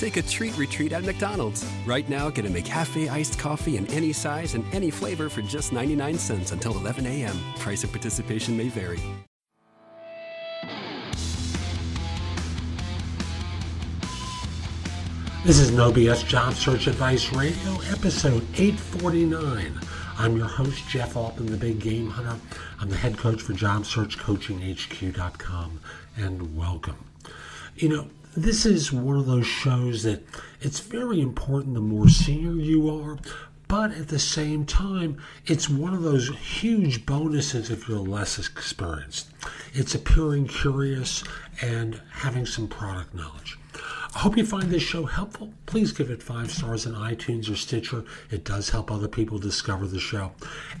Take a treat retreat at McDonald's. Right now, get a McCafe iced coffee in any size and any flavor for just 99 cents until 11 a.m. Price of participation may vary. This is No BS Job Search Advice Radio, episode 849. I'm your host, Jeff Altman, the Big Game Hunter. I'm the head coach for JobSearchCoachingHQ.com, and welcome. You know, this is one of those shows that it's very important the more senior you are, but at the same time, it's one of those huge bonuses if you're less experienced. It's appearing curious and having some product knowledge. I hope you find this show helpful. Please give it five stars on iTunes or Stitcher. It does help other people discover the show.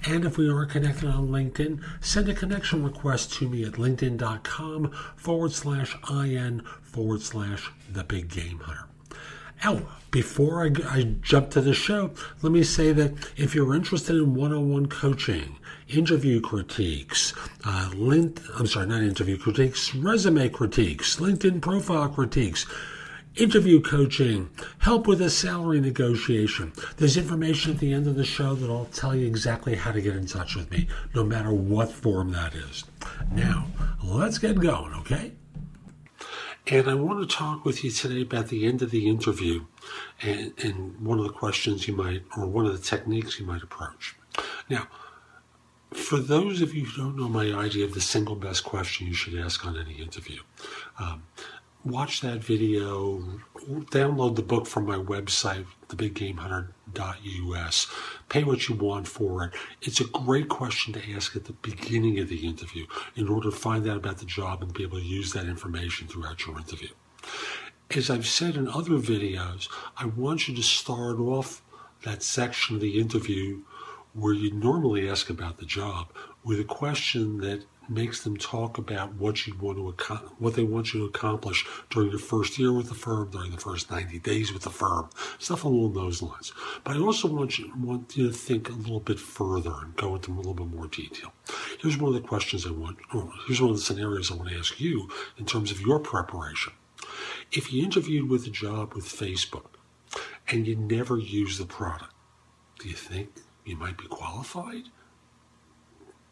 And if we are connected on LinkedIn, send a connection request to me at linkedin.com forward slash IN forward slash the big game hunter. Oh, before I, I, jump to the show, let me say that if you're interested in one-on-one coaching, interview critiques, uh, link, I'm sorry, not interview critiques, resume critiques, LinkedIn profile critiques, interview coaching, help with a salary negotiation. There's information at the end of the show that I'll tell you exactly how to get in touch with me, no matter what form that is. Now, let's get going, okay? And I want to talk with you today about the end of the interview and, and one of the questions you might, or one of the techniques you might approach. Now, for those of you who don't know my idea of the single best question you should ask on any interview, um, watch that video, download the book from my website, thebiggamehunter.us. Pay what you want for it. It's a great question to ask at the beginning of the interview in order to find out about the job and be able to use that information throughout your interview. As I've said in other videos, I want you to start off that section of the interview where you normally ask about the job with a question that makes them talk about what you want to what they want you to accomplish during your first year with the firm, during the first 90 days with the firm, stuff along those lines. But I also want you want you to think a little bit further and go into a little bit more detail. Here's one of the questions I want. here's one of the scenarios I want to ask you in terms of your preparation. If you interviewed with a job with Facebook and you never use the product, do you think you might be qualified?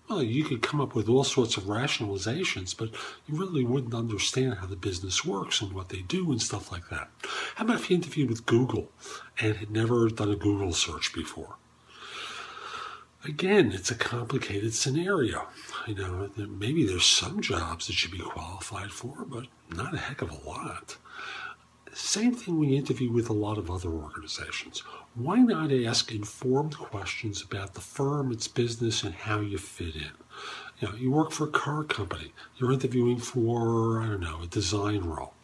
Well, you could come up with all sorts of rationalizations, but you really wouldn't understand how the business works and what they do and stuff like that. How about if you interviewed with Google and had never done a Google search before? Again, it's a complicated scenario. You know, maybe there's some jobs that should be qualified for, but not a heck of a lot. Same thing we interview with a lot of other organizations. Why not ask informed questions about the firm, its business, and how you fit in? You know, you work for a car company. You're interviewing for, I don't know, a design role.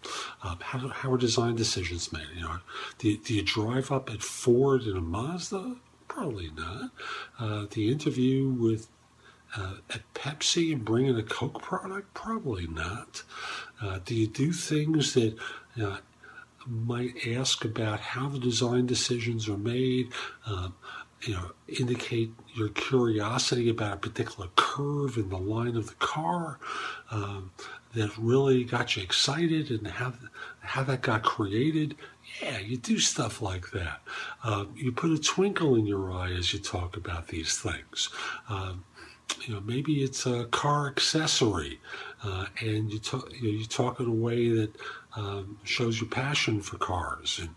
Um, how, how are design decisions made? You know, do, do you drive up at Ford in a Mazda? Probably not. Uh, you interview with uh, at Pepsi and bring in a Coke product? Probably not. Uh, do you do things that uh, might ask about how the design decisions are made, um, you know, indicate your curiosity about a particular curve in the line of the car um, that really got you excited and how, how that got created. Yeah, you do stuff like that. Um, you put a twinkle in your eye as you talk about these things. Um, you know, maybe it's a car accessory, uh, and you talk, you, know, you talk in a way that um, shows your passion for cars and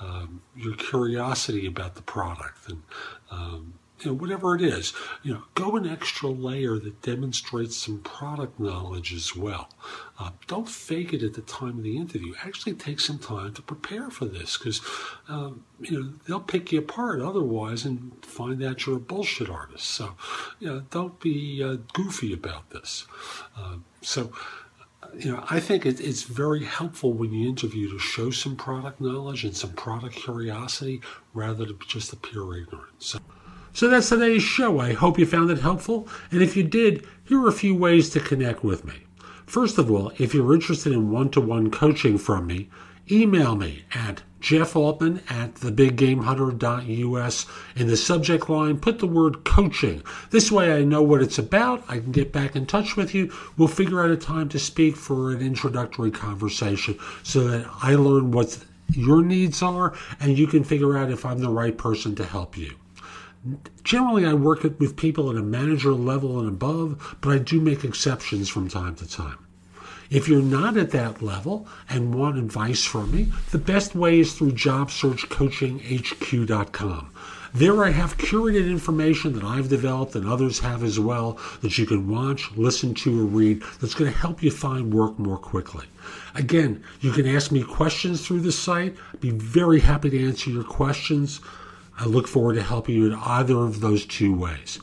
um, your curiosity about the product and um, you know, whatever it is, you know, go an extra layer that demonstrates some product knowledge as well. Uh, don't fake it at the time of the interview. Actually, take some time to prepare for this because, um, you know, they'll pick you apart otherwise and find out you're a bullshit artist. So, you know, don't be uh, goofy about this. Uh, so, you know, I think it, it's very helpful when you interview to show some product knowledge and some product curiosity rather than just appear ignorant. So, So that's today's show. I hope you found it helpful. And if you did, here are a few ways to connect with me. First of all, if you're interested in one to one coaching from me, email me at Jeff Altman at thebiggamehunter.us. In the subject line, put the word coaching. This way I know what it's about. I can get back in touch with you. We'll figure out a time to speak for an introductory conversation so that I learn what your needs are and you can figure out if I'm the right person to help you. Generally, I work with people at a manager level and above, but I do make exceptions from time to time. If you're not at that level and want advice from me, the best way is through JobSearchCoachingHQ.com. There I have curated information that I've developed and others have as well that you can watch, listen to, or read that's going to help you find work more quickly. Again, you can ask me questions through the site. I'd be very happy to answer your questions. I look forward to helping you in either of those two ways.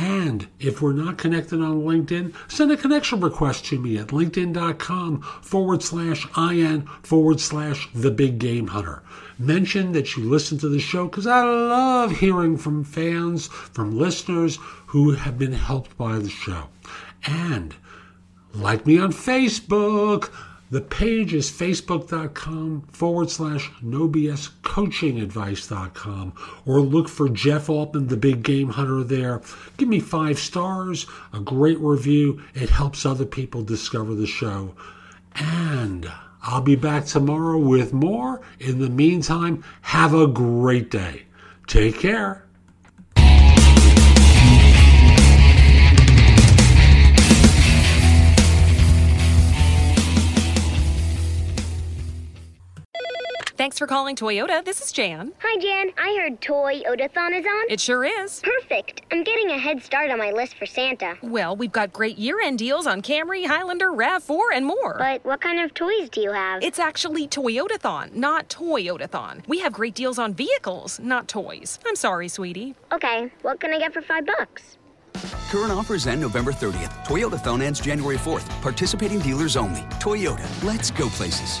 And if we're not connected on LinkedIn, send a connection request to me at linkedin.com forward slash IN forward slash the big game hunter. Mention that you listen to the show because I love hearing from fans, from listeners who have been helped by the show. And like me on Facebook. The page is facebook.com forward slash no BS coaching advice.com or look for Jeff Altman, the big game hunter there. Give me five stars, a great review. It helps other people discover the show. And I'll be back tomorrow with more. In the meantime, have a great day. Take care. Thanks for calling Toyota. This is Jan. Hi, Jan. I heard Toy Odathon is on. It sure is. Perfect. I'm getting a head start on my list for Santa. Well, we've got great year end deals on Camry, Highlander, RAV4, and more. But what kind of toys do you have? It's actually Toyotathon, not Toyotathon. We have great deals on vehicles, not toys. I'm sorry, sweetie. Okay, what can I get for five bucks? Current offers end November 30th. Toyotathon ends January 4th. Participating dealers only. Toyota, let's go places.